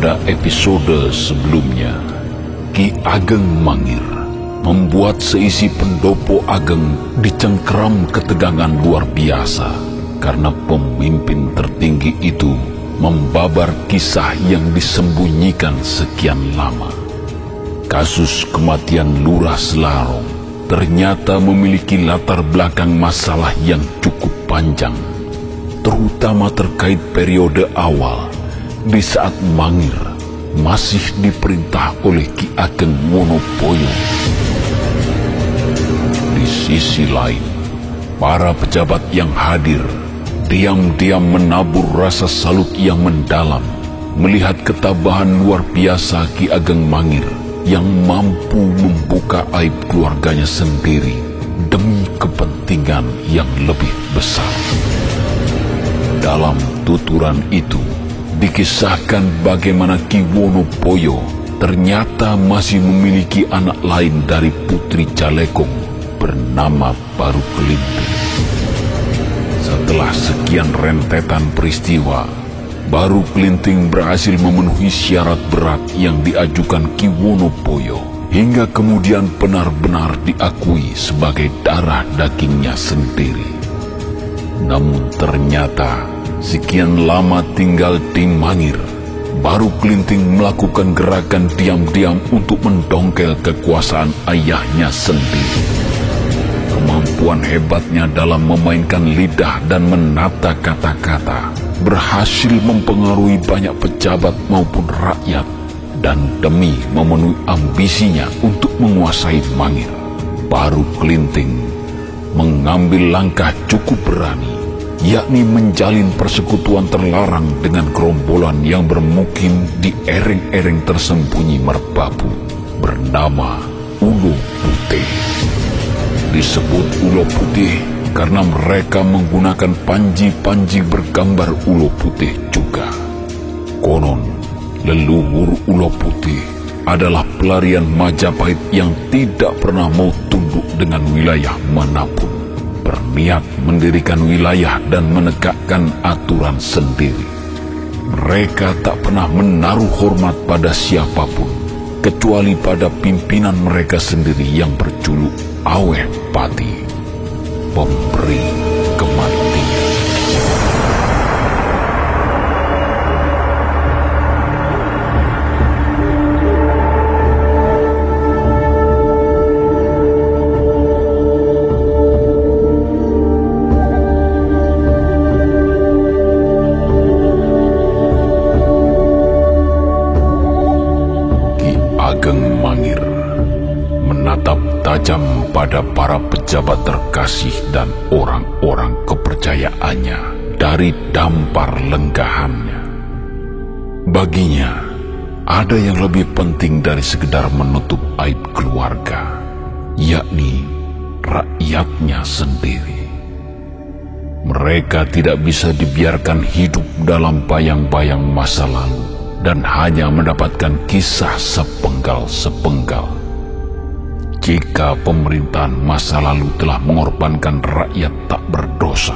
pada episode sebelumnya, Ki Ageng Mangir membuat seisi pendopo Ageng dicengkeram ketegangan luar biasa karena pemimpin tertinggi itu membabar kisah yang disembunyikan sekian lama. Kasus kematian Lurah Selarong ternyata memiliki latar belakang masalah yang cukup panjang, terutama terkait periode awal di saat Mangir masih diperintah oleh Ki Ageng Wonoboyo. Di sisi lain, para pejabat yang hadir diam-diam menabur rasa salut yang mendalam melihat ketabahan luar biasa Ki Ageng Mangir yang mampu membuka aib keluarganya sendiri demi kepentingan yang lebih besar. Dalam tuturan itu, Dikisahkan bagaimana Ki Wonoboyo ternyata masih memiliki anak lain dari Putri Jalekong bernama Baru Kelinting. Setelah sekian rentetan peristiwa, Baru Kelinting berhasil memenuhi syarat berat yang diajukan Ki Wonoboyo hingga kemudian benar-benar diakui sebagai darah dagingnya sendiri. Namun ternyata Sekian lama tinggal di Mangir, baru Kelinting melakukan gerakan diam-diam untuk mendongkel kekuasaan ayahnya sendiri. Kemampuan hebatnya dalam memainkan lidah dan menata kata-kata berhasil mempengaruhi banyak pejabat maupun rakyat dan demi memenuhi ambisinya untuk menguasai Mangir, baru Kelinting mengambil langkah cukup berani yakni menjalin persekutuan terlarang dengan gerombolan yang bermukim di ereng-ereng tersembunyi merbabu bernama Ulo Putih. Disebut Ulo Putih karena mereka menggunakan panji-panji bergambar Ulo Putih juga. Konon, leluhur Ulo Putih adalah pelarian Majapahit yang tidak pernah mau tunduk dengan wilayah mana pun berniat mendirikan wilayah dan menegakkan aturan sendiri. Mereka tak pernah menaruh hormat pada siapa pun, kecuali pada pimpinan mereka sendiri yang berjuluk Aweh Pati, pemberi kematian. Pada para pejabat terkasih dan orang-orang kepercayaannya dari dampar lenggahannya. Baginya, ada yang lebih penting dari sekedar menutup aib keluarga, yakni rakyatnya sendiri. Mereka tidak bisa dibiarkan hidup dalam bayang-bayang masa lalu dan hanya mendapatkan kisah sepenggal-sepenggal jika pemerintahan masa lalu telah mengorbankan rakyat tak berdosa,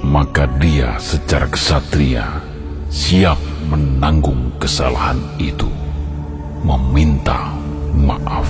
maka dia secara kesatria siap menanggung kesalahan itu, meminta maaf.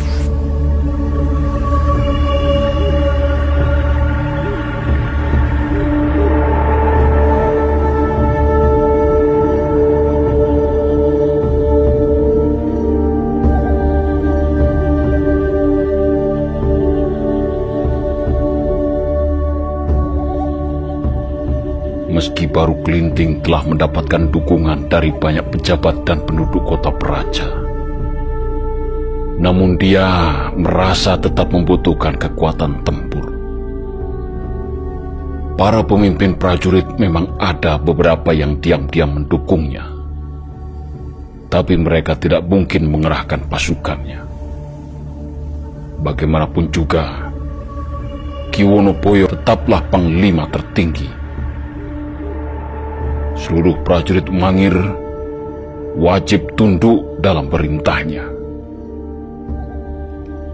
Meski baru Kelinting telah mendapatkan dukungan dari banyak pejabat dan penduduk kota Praja. Namun dia merasa tetap membutuhkan kekuatan tempur. Para pemimpin prajurit memang ada beberapa yang diam-diam mendukungnya. Tapi mereka tidak mungkin mengerahkan pasukannya. Bagaimanapun juga, Kiwonopoyo tetaplah panglima tertinggi seluruh prajurit Mangir wajib tunduk dalam perintahnya.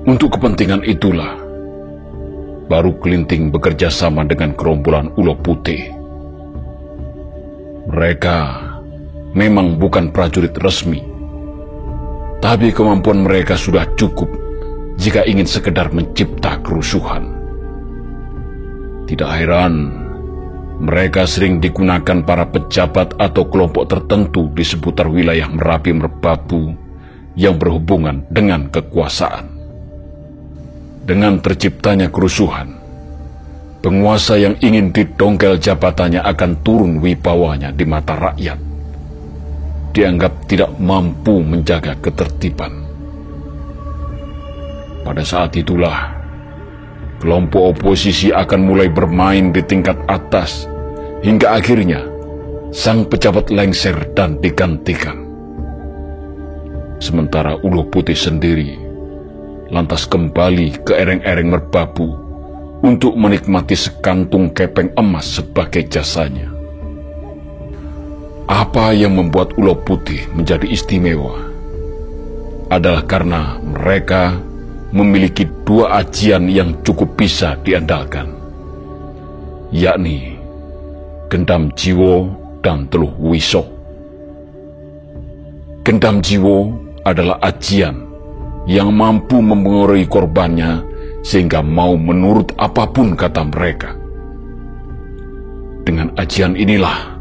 Untuk kepentingan itulah, baru Kelinting bekerja sama dengan gerombolan Ulo Putih. Mereka memang bukan prajurit resmi, tapi kemampuan mereka sudah cukup jika ingin sekedar mencipta kerusuhan. Tidak heran mereka sering digunakan para pejabat atau kelompok tertentu di seputar wilayah Merapi Merbabu yang berhubungan dengan kekuasaan. Dengan terciptanya kerusuhan, penguasa yang ingin didongkel jabatannya akan turun wibawanya di mata rakyat. Dianggap tidak mampu menjaga ketertiban. Pada saat itulah, kelompok oposisi akan mulai bermain di tingkat atas hingga akhirnya sang pejabat lengser dan digantikan. Sementara Uluh Putih sendiri lantas kembali ke ereng-ereng merbabu untuk menikmati sekantung kepeng emas sebagai jasanya. Apa yang membuat Ulo Putih menjadi istimewa adalah karena mereka memiliki dua ajian yang cukup bisa diandalkan, yakni Gendam Jiwo dan Teluh Wiso. Gendam Jiwo adalah ajian yang mampu mempengaruhi korbannya sehingga mau menurut apa pun kata mereka. Dengan ajian inilah,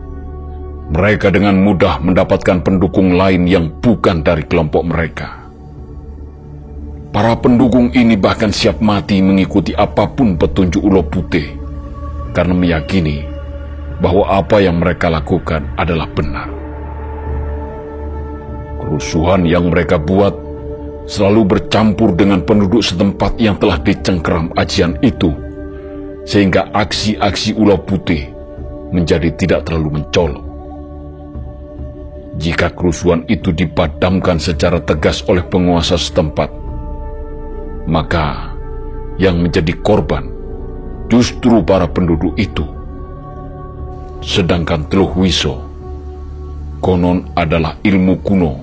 mereka dengan mudah mendapatkan pendukung lain yang bukan dari kelompok mereka. Para pendukung ini bahkan siap mati mengikuti apa pun petunjuk ulo putih karena meyakini bahwa apa yang mereka lakukan adalah benar. Kerusuhan yang mereka buat selalu bercampur dengan penduduk setempat yang telah dicengkeram ajian itu, sehingga aksi-aksi ulo putih menjadi tidak terlalu mencolok. Jika kerusuhan itu dipadamkan secara tegas oleh penguasa setempat, maka yang menjadi korban justru para penduduk itu. Sedangkan Teluh Wiso konon adalah ilmu kuno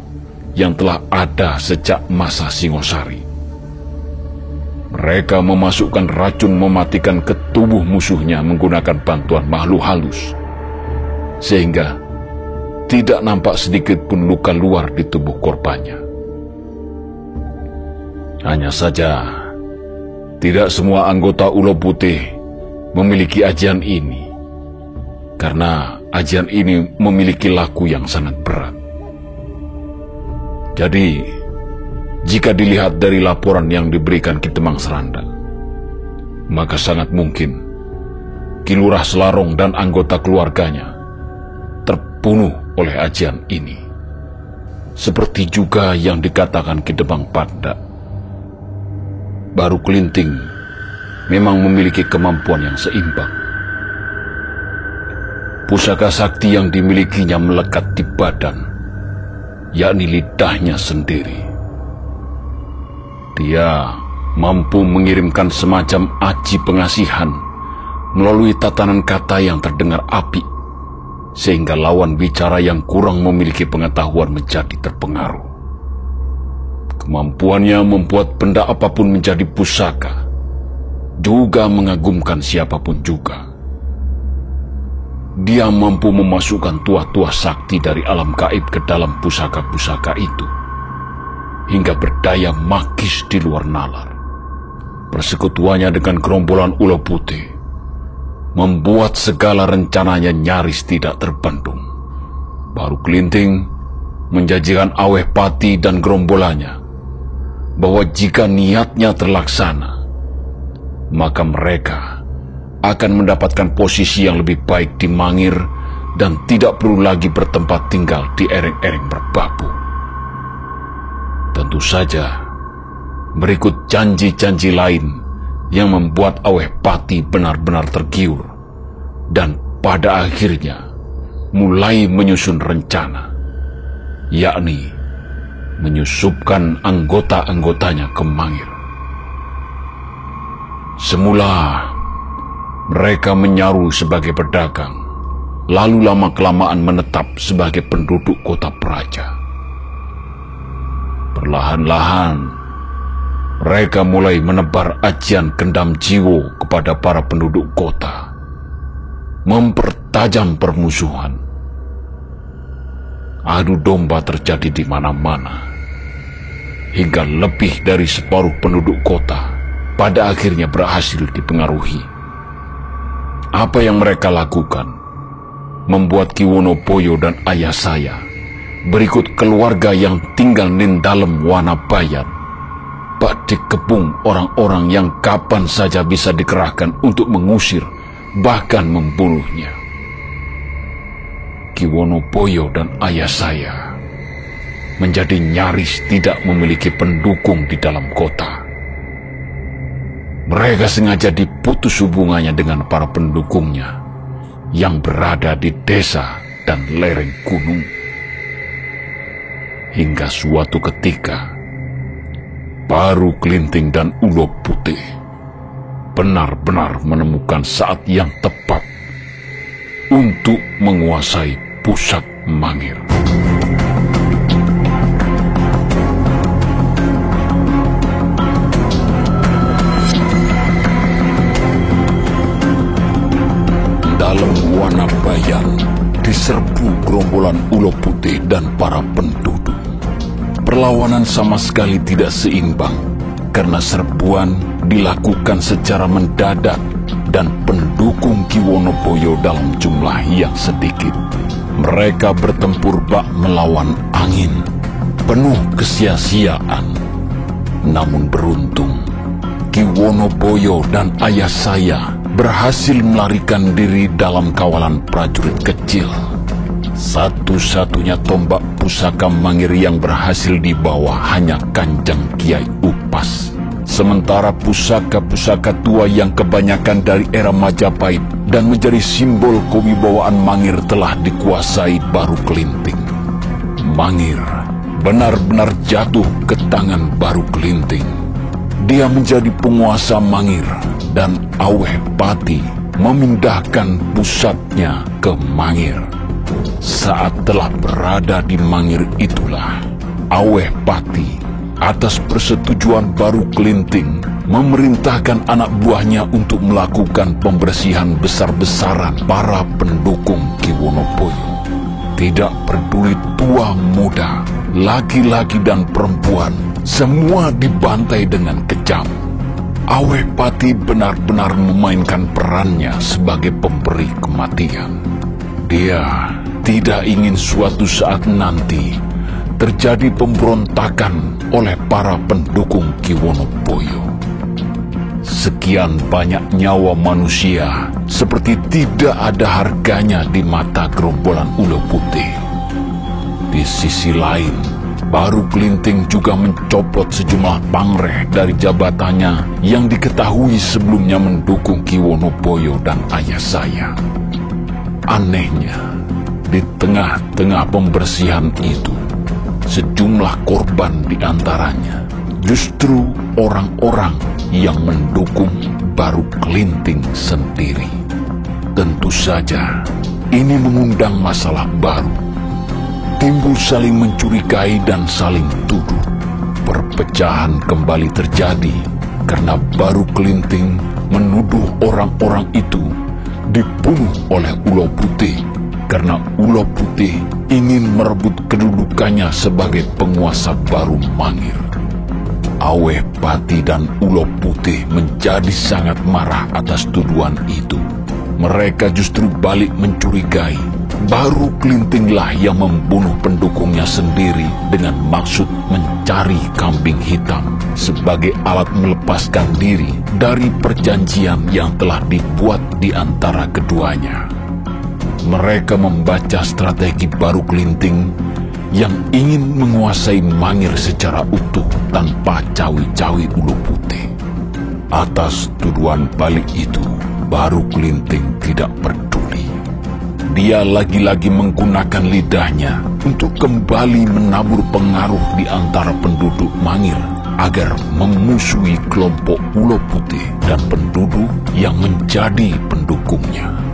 yang telah ada sejak masa Singosari. Mereka memasukkan racun mematikan ke tubuh musuhnya menggunakan bantuan makhluk halus, sehingga tidak nampak sedikit pun luka luar di tubuh korbannya. Hanya saja, tidak semua anggota Ulo Putih memiliki ajian ini. Karena ajian ini memiliki laku yang sangat berat. Jadi, jika dilihat dari laporan yang diberikan Ki Temang Seranda, maka sangat mungkin Kilurah Selarong dan anggota keluarganya terbunuh oleh ajian ini. Seperti juga yang dikatakan Ki Demang Panda baru kelinting memang memiliki kemampuan yang seimbang. Pusaka sakti yang dimilikinya melekat di badan, yakni lidahnya sendiri. Dia mampu mengirimkan semacam aji pengasihan melalui tatanan kata yang terdengar api, sehingga lawan bicara yang kurang memiliki pengetahuan menjadi terpengaruh. Kemampuannya membuat benda apa pun menjadi pusaka, juga mengagumkan siapa pun juga. Dia mampu memasukkan tuah-tuah sakti dari alam gaib ke dalam pusaka-pusaka itu, hingga berdaya magis di luar nalar. Persekutuannya dengan gerombolan ulo putih membuat segala rencananya nyaris tidak terbendung. Baru kelinting menjanjikan aweh pati dan gerombolannya bahwa jika niatnya terlaksana, maka mereka akan mendapatkan posisi yang lebih baik di Mangir dan tidak perlu lagi bertempat tinggal di ereng-ereng berbabu. Tentu saja, berikut janji-janji lain yang membuat Aweh Pati benar-benar tergiur dan pada akhirnya mulai menyusun rencana, yakni menyusupkan anggota-anggotanya ke Mangir. Semula mereka menyaru sebagai pedagang, lalu lama-kelamaan menetap sebagai penduduk kota Praja. Perlahan-lahan, mereka mulai menebar ajian kendam jiwo kepada para penduduk kota, mempertajam permusuhan. adu domba terjadi di mana-mana. Hingga lebih dari separuh penduduk kota pada akhirnya berhasil dipengaruhi. Apa yang mereka lakukan membuat Kiwono Poyo dan ayah saya berikut keluarga yang tinggal di dalam wana bayat Pak dikepung orang-orang yang kapan saja bisa dikerahkan untuk mengusir bahkan membunuhnya. Kiwono Poyo dan ayah saya menjadi nyaris tidak memiliki pendukung di dalam kota. Mereka sengaja diputus hubungannya dengan para pendukungnya yang berada di desa dan lereng gunung. Hingga suatu ketika, baru kelinting dan ulo putih benar-benar menemukan saat yang tepat untuk menguasai pusat mangir. Diserbu gerombolan ulo putih dan para penduduk. Perlawanan sama sekali tidak seimbang karena serbuan dilakukan secara mendadak dan pendukung Kiwonopoyo dalam jumlah yang sedikit. Mereka bertempur bak melawan angin, penuh kesia-siaan. Namun beruntung, Kiwonopoyo dan ayah saya berhasil melarikan diri dalam kawalan prajurit kecil. Satu-satunya tombak pusaka mangir yang berhasil dibawa hanya Kanjeng Kiai Upas. Sementara pusaka-pusaka tua yang kebanyakan dari era Majapahit dan menjadi simbol kewibawaan Mangir telah dikuasai baru kelinting. Mangir benar-benar jatuh ke tangan baru kelinting. Dia menjadi penguasa Mangir dan Aweh Pati memindahkan pusatnya ke Mangir. Saat telah berada di Mangir itulah, Aweh Pati atas persetujuan baru Kelinting memerintahkan anak buahnya untuk melakukan pembersihan besar-besaran para pendukung Kiwonopoyo. Tidak peduli tua muda, laki-laki dan perempuan, semua dibantai dengan kejam. Aweh Pati benar-benar memainkan perannya sebagai pemberi kematian. Dia tidak ingin suatu saat nanti terjadi pemberontakan oleh para pendukung Kiwonopoyo. Sekian banyak nyawa manusia seperti tidak ada harganya di mata gerombolan ulo putih. Di sisi lain, baru Kelinting juga mencopot sejumlah pangreh dari jabatannya yang diketahui sebelumnya mendukung Kiwonopoyo dan ayah saya. Anehnya, di tengah-tengah pembersihan itu, sejumlah korban di antaranya justru orang-orang yang mendukung baru kelinting sendiri. Tentu saja, ini mengundang masalah baru. Timbul saling mencurigai dan saling tuduh. Perpecahan kembali terjadi karena baru kelinting menuduh orang-orang itu dibunuh oleh Ulo Putih karena Ulo Putih ingin merebut kedudukannya sebagai penguasa baru Mangir. Aweh Pati dan Ulo Putih menjadi sangat marah atas tuduhan itu. Mereka justru balik mencurigai. Baru Kelintinglah yang membunuh pendukungnya sendiri dengan maksud mencari kambing hitam sebagai alat melepaskan diri dari perjanjian yang telah dibuat di antara keduanya. Mereka membaca strategi baru Kelinting yang ingin menguasai Mangir secara utuh tanpa cawi-cawi ulu putih. Atas tuduhan balik itu, baru Kelinting tidak peduli. Dia lagi-lagi menggunakan lidahnya untuk kembali menabur pengaruh di antara penduduk Mangir agar memusuhi kelompok Ulo Putih dan penduduk yang menjadi pendukungnya.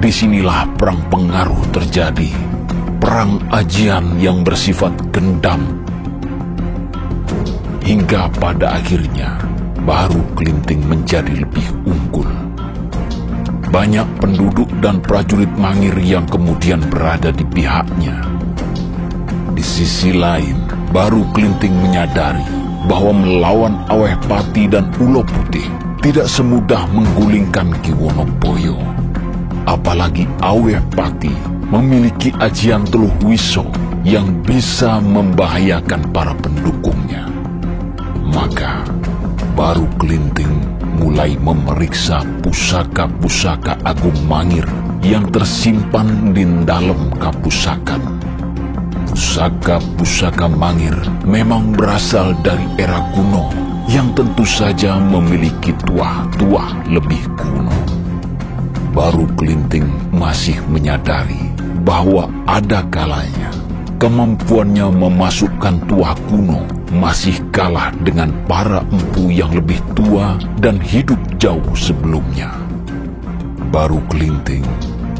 Di sinilah perang pengaruh terjadi, perang ajian yang bersifat gendam. Hingga pada akhirnya, baru Kelinting menjadi lebih unggul. Banyak penduduk dan prajurit Mangir yang kemudian berada di pihaknya. Di sisi lain, baru Kelinting menyadari bahwa melawan Aweh Pati dan Ulo Putih tidak semudah menggulingkan Ki Wonoboyo. Apalagi Aweh Pati memiliki ajian teluh wiso yang bisa membahayakan para pendukungnya. Maka, baru Kelinting mulai memeriksa pusaka-pusaka Agung Mangir yang tersimpan di dalam kapusakan. Pusaka-pusaka Mangir memang berasal dari era kuno yang tentu saja memiliki tuah-tuah lebih kuno. Baru Kelinting masih menyadari bahwa ada kalanya kemampuannya memasukkan tuah kuno masih kalah dengan para empu yang lebih tua dan hidup jauh sebelumnya. Baru Kelinting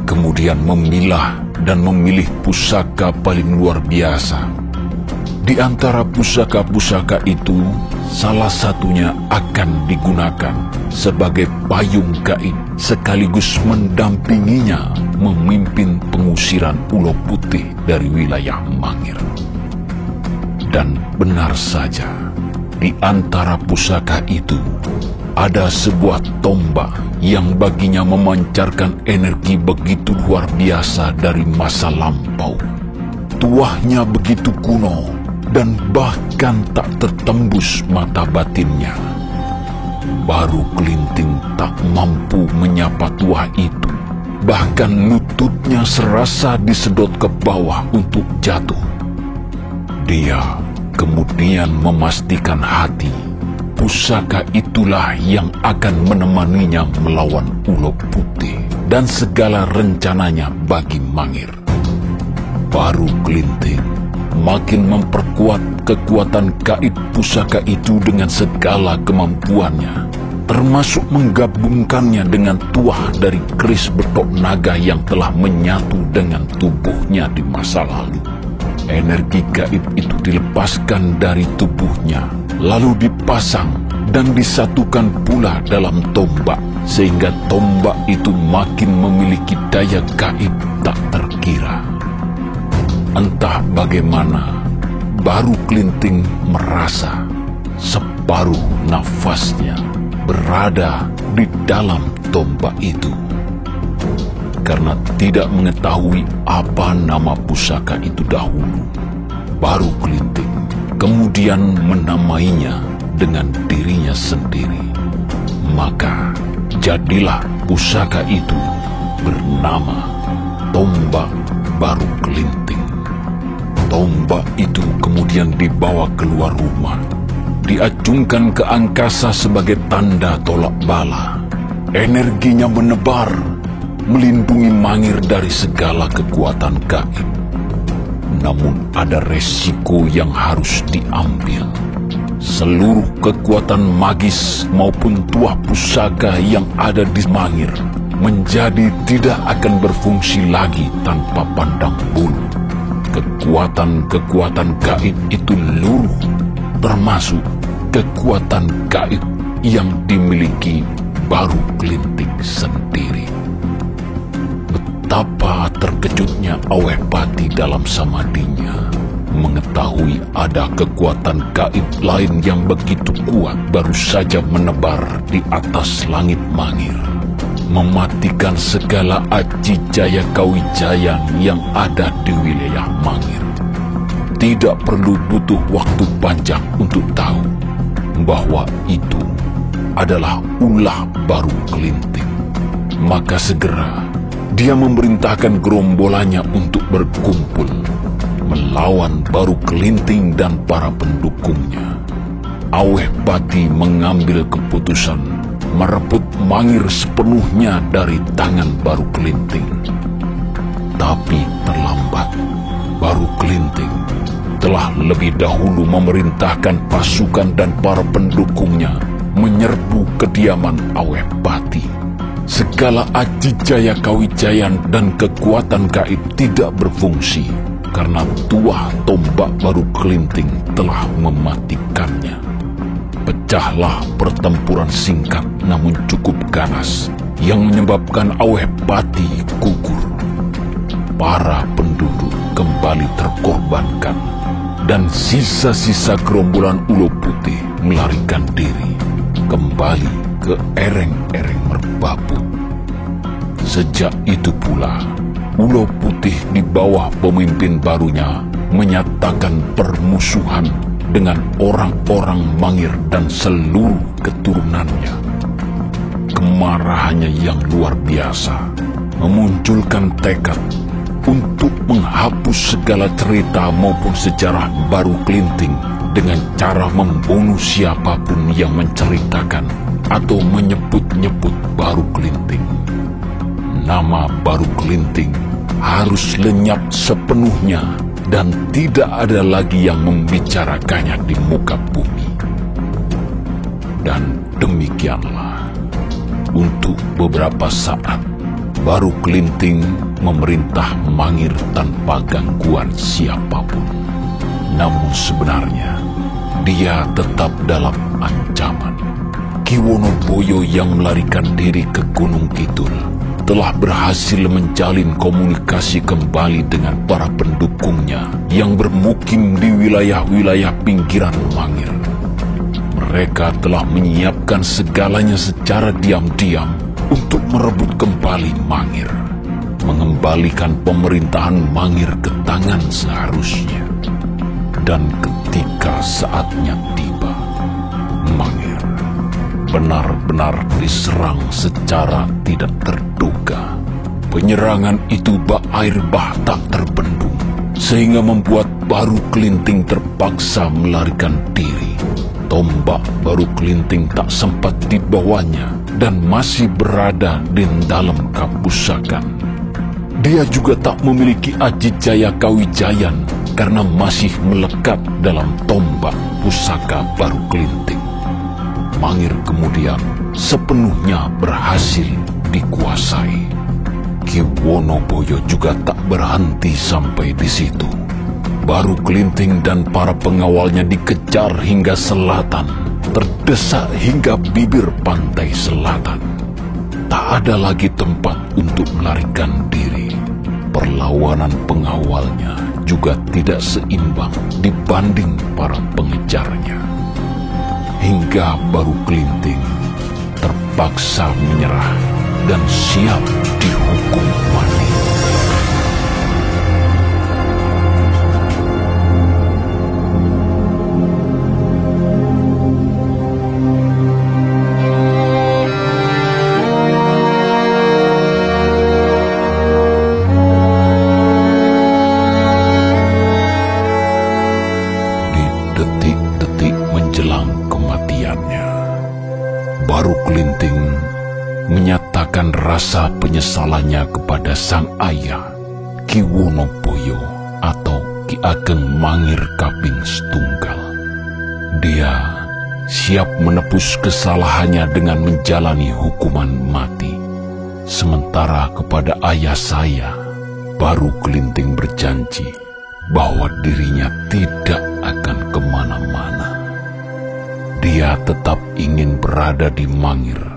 kemudian memilah dan memilih pusaka paling luar biasa. Di antara pusaka-pusaka itu, salah satunya akan digunakan sebagai payung gaib sekaligus mendampinginya memimpin pengusiran Pulau Putih dari wilayah Mangir. Dan benar saja, di antara pusaka itu ada sebuah tombak yang baginya memancarkan energi begitu luar biasa dari masa lampau. Tuahnya begitu kuno dan bahkan tak tertembus mata batinnya. Baru Kelinting tak mampu menyapa tuah itu. Bahkan lututnya serasa disedot ke bawah untuk jatuh. Dia kemudian memastikan hati pusaka itulah yang akan menemaninya melawan Ulo Putih dan segala rencananya bagi Mangir. Baru Kelinting makin memperkuat kekuatan gaib pusaka itu dengan segala kemampuannya, termasuk menggabungkannya dengan tuah dari keris betok naga yang telah menyatu dengan tubuhnya di masa lalu. Energi gaib itu dilepaskan dari tubuhnya, lalu dipasang dan disatukan pula dalam tombak, sehingga tombak itu makin memiliki daya gaib tak terkira. Entah bagaimana, baru Kelinting merasa separuh nafasnya berada di dalam tombak itu. Karena tidak mengetahui apa nama pusaka itu dahulu, baru Kelinting kemudian menamainya dengan dirinya sendiri. Maka jadilah pusaka itu bernama Tombak Baru Kelinting. Tombak itu kemudian dibawa keluar rumah, diacungkan ke angkasa sebagai tanda tolak bala. Energinya menebar, melindungi Mangir dari segala kekuatan gaib. Namun ada resiko yang harus diambil. Seluruh kekuatan magis maupun tuah pusaka yang ada di Mangir menjadi tidak akan berfungsi lagi tanpa pandang bulu. Kekuatan-kekuatan gaib itu luruh, termasuk kekuatan gaib yang dimiliki baru kelinting sendiri. Betapa terkejutnya Aweh Pati dalam samadinya mengetahui ada kekuatan gaib lain yang begitu kuat baru saja menebar di atas langit mangir mematikan segala aji jaya kawijayan yang ada di wilayah Mangir. Tidak perlu butuh waktu panjang untuk tahu bahwa itu adalah ulah baru kelinting. Maka segera dia memerintahkan gerombolannya untuk berkumpul melawan baru kelinting dan para pendukungnya. Aweh Pati mengambil keputusan merebut mangir sepenuhnya dari tangan baru kelinting. Tapi terlambat, baru kelinting telah lebih dahulu memerintahkan pasukan dan para pendukungnya menyerbu kediaman Aweh Pati. Segala aji jaya kawijayan dan kekuatan gaib tidak berfungsi karena tuah tombak baru kelinting telah mematikannya. Pecahlah pertempuran singkat namun cukup ganas yang menyebabkan Aweh Pati gugur. Para penduduk kembali terkorbankan dan sisa-sisa gerombolan ulo putih melarikan diri kembali ke ereng-ereng merbabu. Sejak itu pula, ulo putih di bawah pemimpin barunya menyatakan permusuhan dengan orang-orang Mangir dan seluruh keturunannya. Kemarahannya yang luar biasa memunculkan tekad untuk menghapus segala cerita maupun sejarah baru kelinting dengan cara membunuh siapa pun yang menceritakan atau menyebut-nyebut baru kelinting nama baru kelinting harus lenyap sepenuhnya dan tidak ada lagi yang membicarakannya di muka bumi. Dan demikianlah, untuk beberapa saat, baru kelinting memerintah mangir tanpa gangguan siapa pun. Namun sebenarnya, dia tetap dalam ancaman. Kiwono Boyo yang melarikan diri ke Gunung Kidul telah berhasil menjalin komunikasi kembali dengan para pendukungnya yang bermukim di wilayah-wilayah pinggiran Mangir. Mereka telah menyiapkan segalanya secara diam-diam untuk merebut kembali Mangir, mengembalikan pemerintahan Mangir ke tangan seharusnya. Dan ketika saatnya tiba, Mangir benar-benar diserang secara tidak terduga. Penyerangan itu bak air bah tak terbendung, sehingga membuat baru kelinting terpaksa melarikan diri. Tombak baru kelinting tak sempat dibawanya dan masih berada di dalam kapusakan. Dia juga tak memiliki ajit jaya kawijayan karena masih melekat dalam tombak pusaka baru kelinting. Mangir kemudian sepenuhnya berhasil dikuasai. Ki Wonoboyo juga tak berhenti sampai di situ. Baru Kelinting dan para pengawalnya dikejar hingga selatan, terdesak hingga bibir pantai selatan. Tak ada lagi tempat untuk melarikan diri. Perlawanan pengawalnya juga tidak seimbang dibanding para pengejarnya hingga baru kelinting terpaksa menyerah dan siap dihukum mati. Rasa penyesalannya kepada sang ayah, Ki Wonoboyo atau Ki Ageng Mangir Kaping Setunggal. Dia siap menepus kesalahannya dengan menjalani hukuman mati. Sementara kepada ayah saya, baru kelinting berjanji bahwa dirinya tidak akan ke mana-mana. Dia tetap ingin berada di Mangir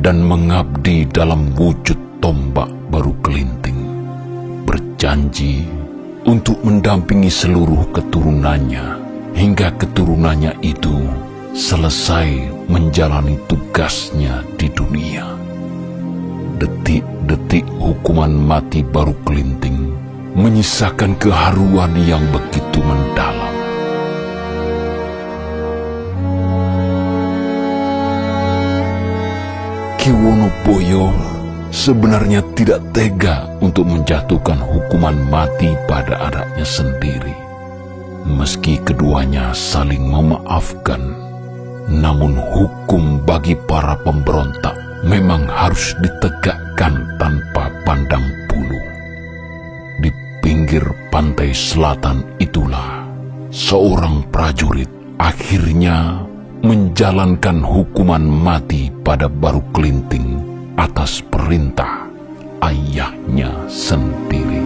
dan mengabdi dalam wujud tombak baru kelinting, berjanji untuk mendampingi seluruh keturunannya hingga keturunannya itu selesai menjalani tugasnya di dunia. Detik-detik hukuman mati baru kelinting menyisakan keharuan yang begitu mendalam. Ki Wonoboyo sebenarnya tidak tega untuk menjatuhkan hukuman mati pada anaknya sendiri. Meski keduanya saling memaafkan, namun hukum bagi para pemberontak memang harus ditegakkan tanpa pandang bulu. Di pinggir pantai selatan itulah seorang prajurit akhirnya menjalankan hukuman mati pada baru kelinting atas perintah ayahnya sendiri.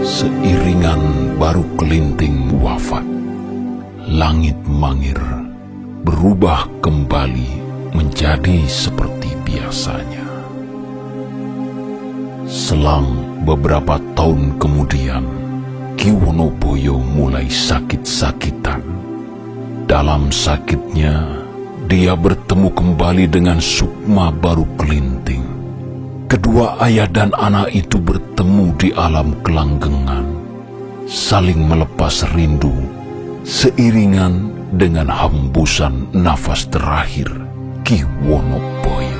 Seiringan baru kelinting wafat, langit Mangir berubah kembali menjadi seperti biasanya. Selang beberapa tahun kemudian, Kiwonoboyo mulai sakit-sakitan. Dalam sakitnya, dia bertemu kembali dengan Sukma baru kelinting. Kedua ayah dan anak itu bertemu di alam kelanggengan, saling melepas rindu, seiringan dengan hembusan nafas terakhir Ki Wonoboyo.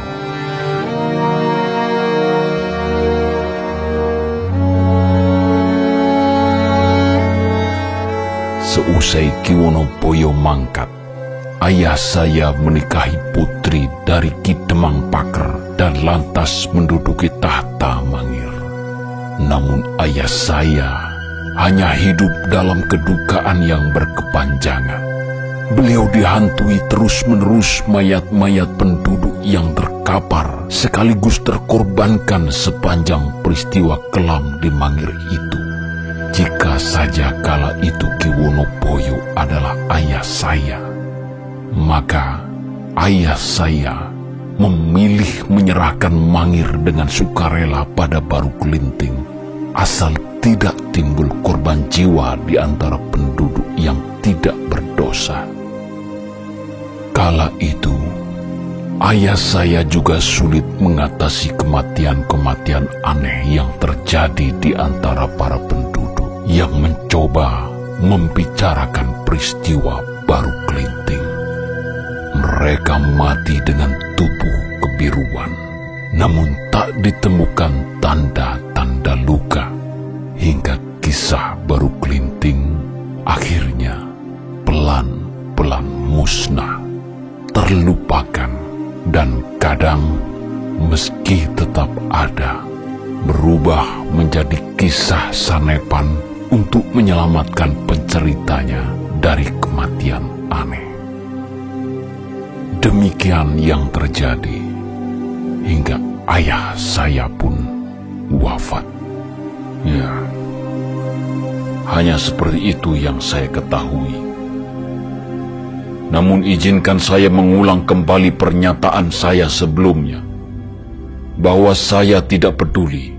Seusai Ki Wonoboyo mangkat, ayah saya menikahi putri dari Ki Demang Paker dan lantas menduduki tahta Mangir. Namun ayah saya hanya hidup dalam kedukaan yang berkepanjangan. Beliau dihantui terus-menerus mayat-mayat penduduk yang terkapar sekaligus terkorbankan sepanjang peristiwa kelam di Mangir itu. Jika saja kala itu Kiwonoboyo adalah ayah saya, maka ayah saya memilih menyerahkan Mangir dengan sukarela pada Baru Kelinting, asal tidak timbul korban jiwa di antara penduduk yang tidak berdosa. Kala itu, ayah saya juga sulit mengatasi kematian-kematian aneh yang terjadi di antara para penduduk yang mencoba membicarakan peristiwa baru kelinting. Mereka mati dengan tubuh kebiruan, namun tak ditemukan tanda-tanda luka hingga kisah baru kelinting akhirnya pelan-pelan musnah, terlupakan, dan kadang meski tetap ada, berubah menjadi kisah sanepan untuk menyelamatkan penceritanya dari kematian aneh. Demikian yang terjadi hingga ayah saya pun wafat. Ya, hanya seperti itu yang saya ketahui. Namun izinkan saya mengulang kembali pernyataan saya sebelumnya, bahwa saya tidak peduli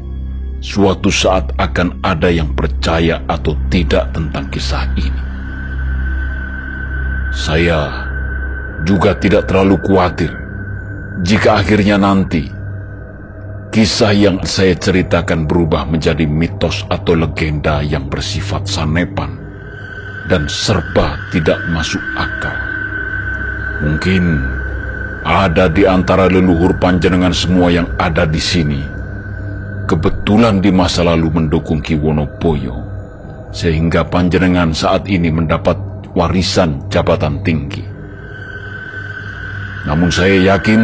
suatu saat akan ada yang percaya atau tidak tentang kisah ini. Saya juga tidak terlalu khawatir jika akhirnya nanti kisah yang saya ceritakan berubah menjadi mitos atau legenda yang bersifat sanepan dan serba tidak masuk akal. Mungkin ada di antara leluhur panjenengan semua yang ada di sini kebetulan di masa lalu mendukung Ki Wonoboyo, sehingga panjenengan saat ini mendapat warisan jabatan tinggi. Namun saya yakin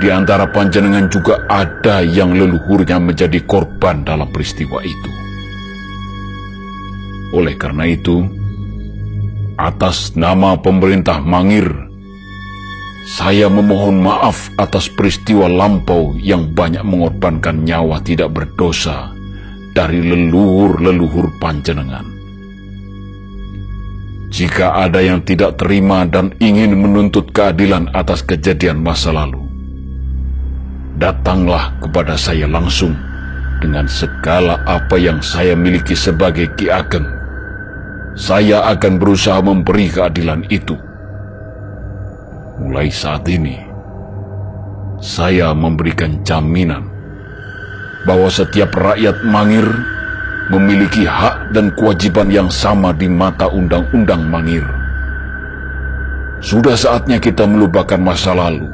di antara panjenengan juga ada yang leluhurnya menjadi korban dalam peristiwa itu. Oleh karena itu, atas nama pemerintah Mangir saya memohon maaf atas peristiwa lampau yang banyak mengorbankan nyawa tidak berdosa dari leluhur-leluhur panjenengan. Jika ada yang tidak terima dan ingin menuntut keadilan atas kejadian masa lalu, datanglah kepada saya langsung dengan segala apa yang saya miliki sebagai Ki Ageng. Saya akan berusaha memberi keadilan itu Mulai saat ini, saya memberikan jaminan bahwa setiap rakyat Mangir memiliki hak dan kewajiban yang sama di mata undang-undang Mangir. Sudah saatnya kita melupakan masa lalu,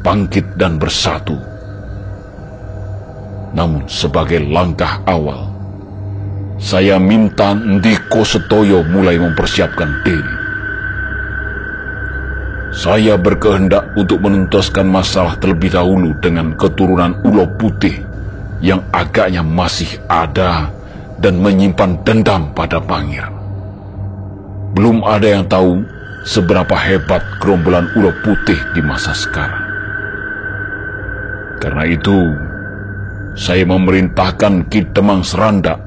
bangkit dan bersatu. Namun sebagai langkah awal, saya minta Ndiko Setoyo mulai mempersiapkan diri. Saya berkehendak untuk menuntaskan masalah terlebih dahulu dengan keturunan Ulo Putih yang agaknya masih ada dan menyimpan dendam pada Pangeran. Belum ada yang tahu seberapa hebat gerombolan Ulo Putih di masa sekarang. Karena itu, saya memerintahkan Ki Demang Seranda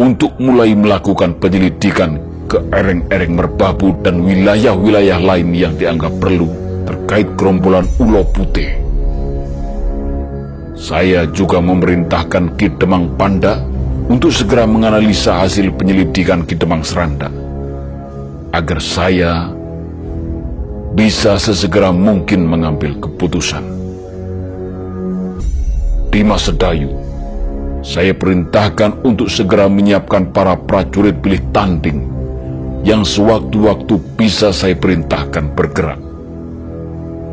untuk mulai melakukan penyelidikan ke ereng-ereng merbabu dan wilayah-wilayah lain yang dianggap perlu terkait gerombolan ulo putih. Saya juga memerintahkan Ki Demang Panda untuk segera menganalisa hasil penyelidikan Ki Demang Seranda agar saya bisa sesegera mungkin mengambil keputusan. Di masa Dayu, saya perintahkan untuk segera menyiapkan para prajurit pilih tanding yang sewaktu-waktu bisa saya perintahkan bergerak.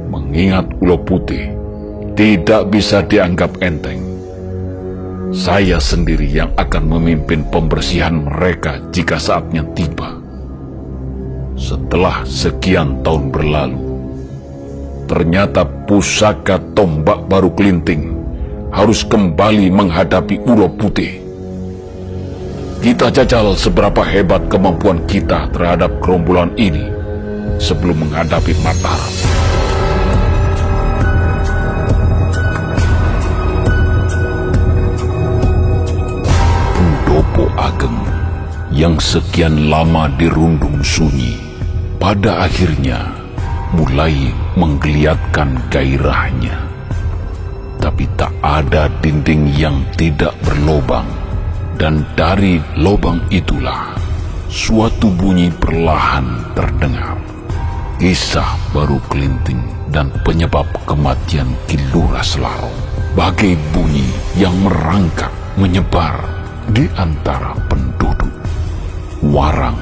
Mengingat Ulo Putih tidak bisa dianggap enteng. Saya sendiri yang akan memimpin pembersihan mereka jika saatnya tiba. Setelah sekian tahun berlalu, ternyata pusaka tombak baru kelinting harus kembali menghadapi ulo putih. Kita jajal seberapa hebat kemampuan kita terhadap gerombolan ini sebelum menghadapi Mataram. Pendopo Ageng yang sekian lama dirundung sunyi pada akhirnya mulai menggeliatkan gairahnya. Tapi tak ada dinding yang tidak berlobang, dan dari lobang itulah suatu bunyi perlahan terdengar. Kisah baru kelinting dan penyebab kematian Kilura Selarong bagai bunyi yang merangkak menyebar di antara penduduk. Warang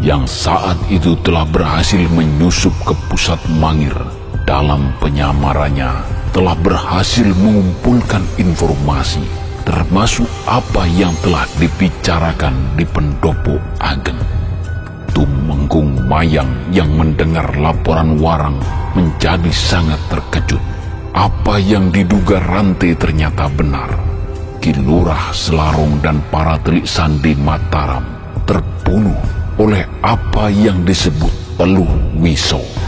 yang saat itu telah berhasil menyusup ke pusat Mangir dalam penyamarannya telah berhasil mengumpulkan informasi termasuk apa yang telah dibicarakan di pendopo Ageng. Tumenggung Mayang yang mendengar laporan Warang menjadi sangat terkejut. Apa yang diduga rantai ternyata benar. Kilurah Selarong dan para telik sandi Mataram terbunuh oleh apa yang disebut peluh wiso.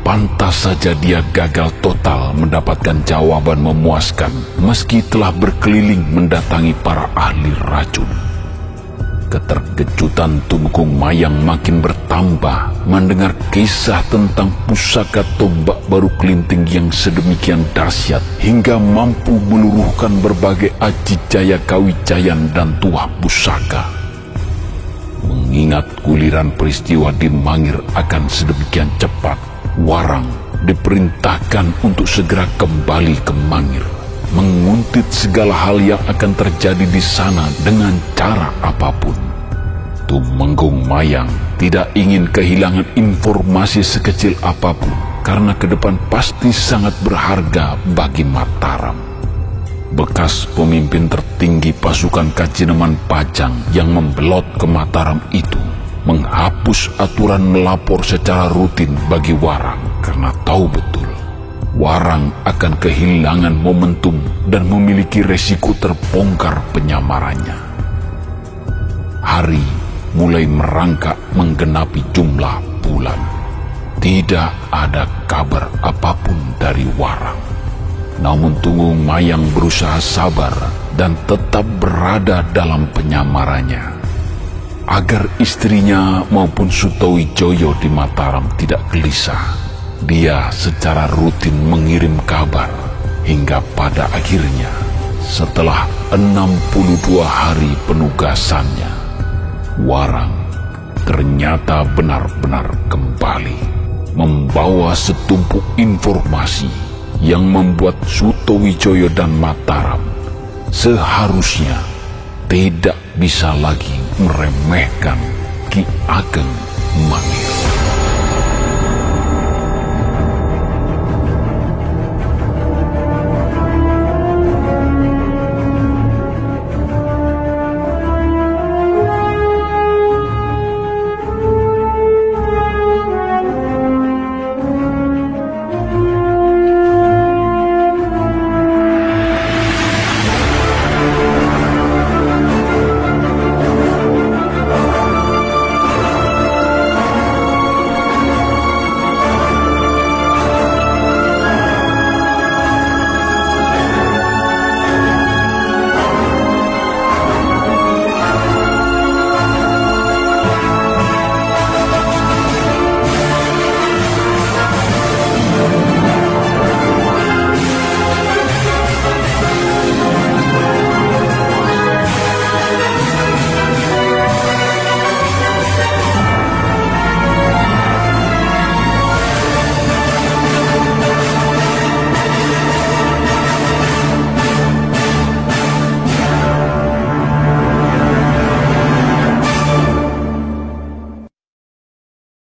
Pantas saja dia gagal total mendapatkan jawaban memuaskan meski telah berkeliling mendatangi para ahli racun. Keterkejutan Tumkung Mayang makin bertambah mendengar kisah tentang pusaka tombak baru kelinting yang sedemikian dahsyat hingga mampu meluruhkan berbagai aji jaya kawijayan dan tuah pusaka. Mengingat kuliran peristiwa di Mangir akan sedemikian cepat, Warang diperintahkan untuk segera kembali ke Mangir, menguntit segala hal yang akan terjadi di sana dengan cara apa pun. Tumenggung Mayang tidak ingin kehilangan informasi sekecil apa pun, karena ke depan pasti sangat berharga bagi Mataram bekas pemimpin tertinggi pasukan Kajineman Pajang yang membelot ke Mataram itu menghapus aturan melapor secara rutin bagi Warang karena tahu betul Warang akan kehilangan momentum dan memiliki resiko terbongkar penyamarannya. Hari mulai merangkak menggenapi jumlah bulan. Tidak ada kabar apa pun dari Warang. Namun Tunggung Mayang berusaha sabar dan tetap berada dalam penyamarannya. Agar istrinya maupun Sutowi Joyo di Mataram tidak gelisah, dia secara rutin mengirim kabar hingga pada akhirnya setelah 62 hari penugasannya, Warang ternyata benar-benar kembali membawa setumpuk informasi yang membuat Suto Wijoyo dan Mataram seharusnya tidak bisa lagi meremehkan Ki Ageng Mangir.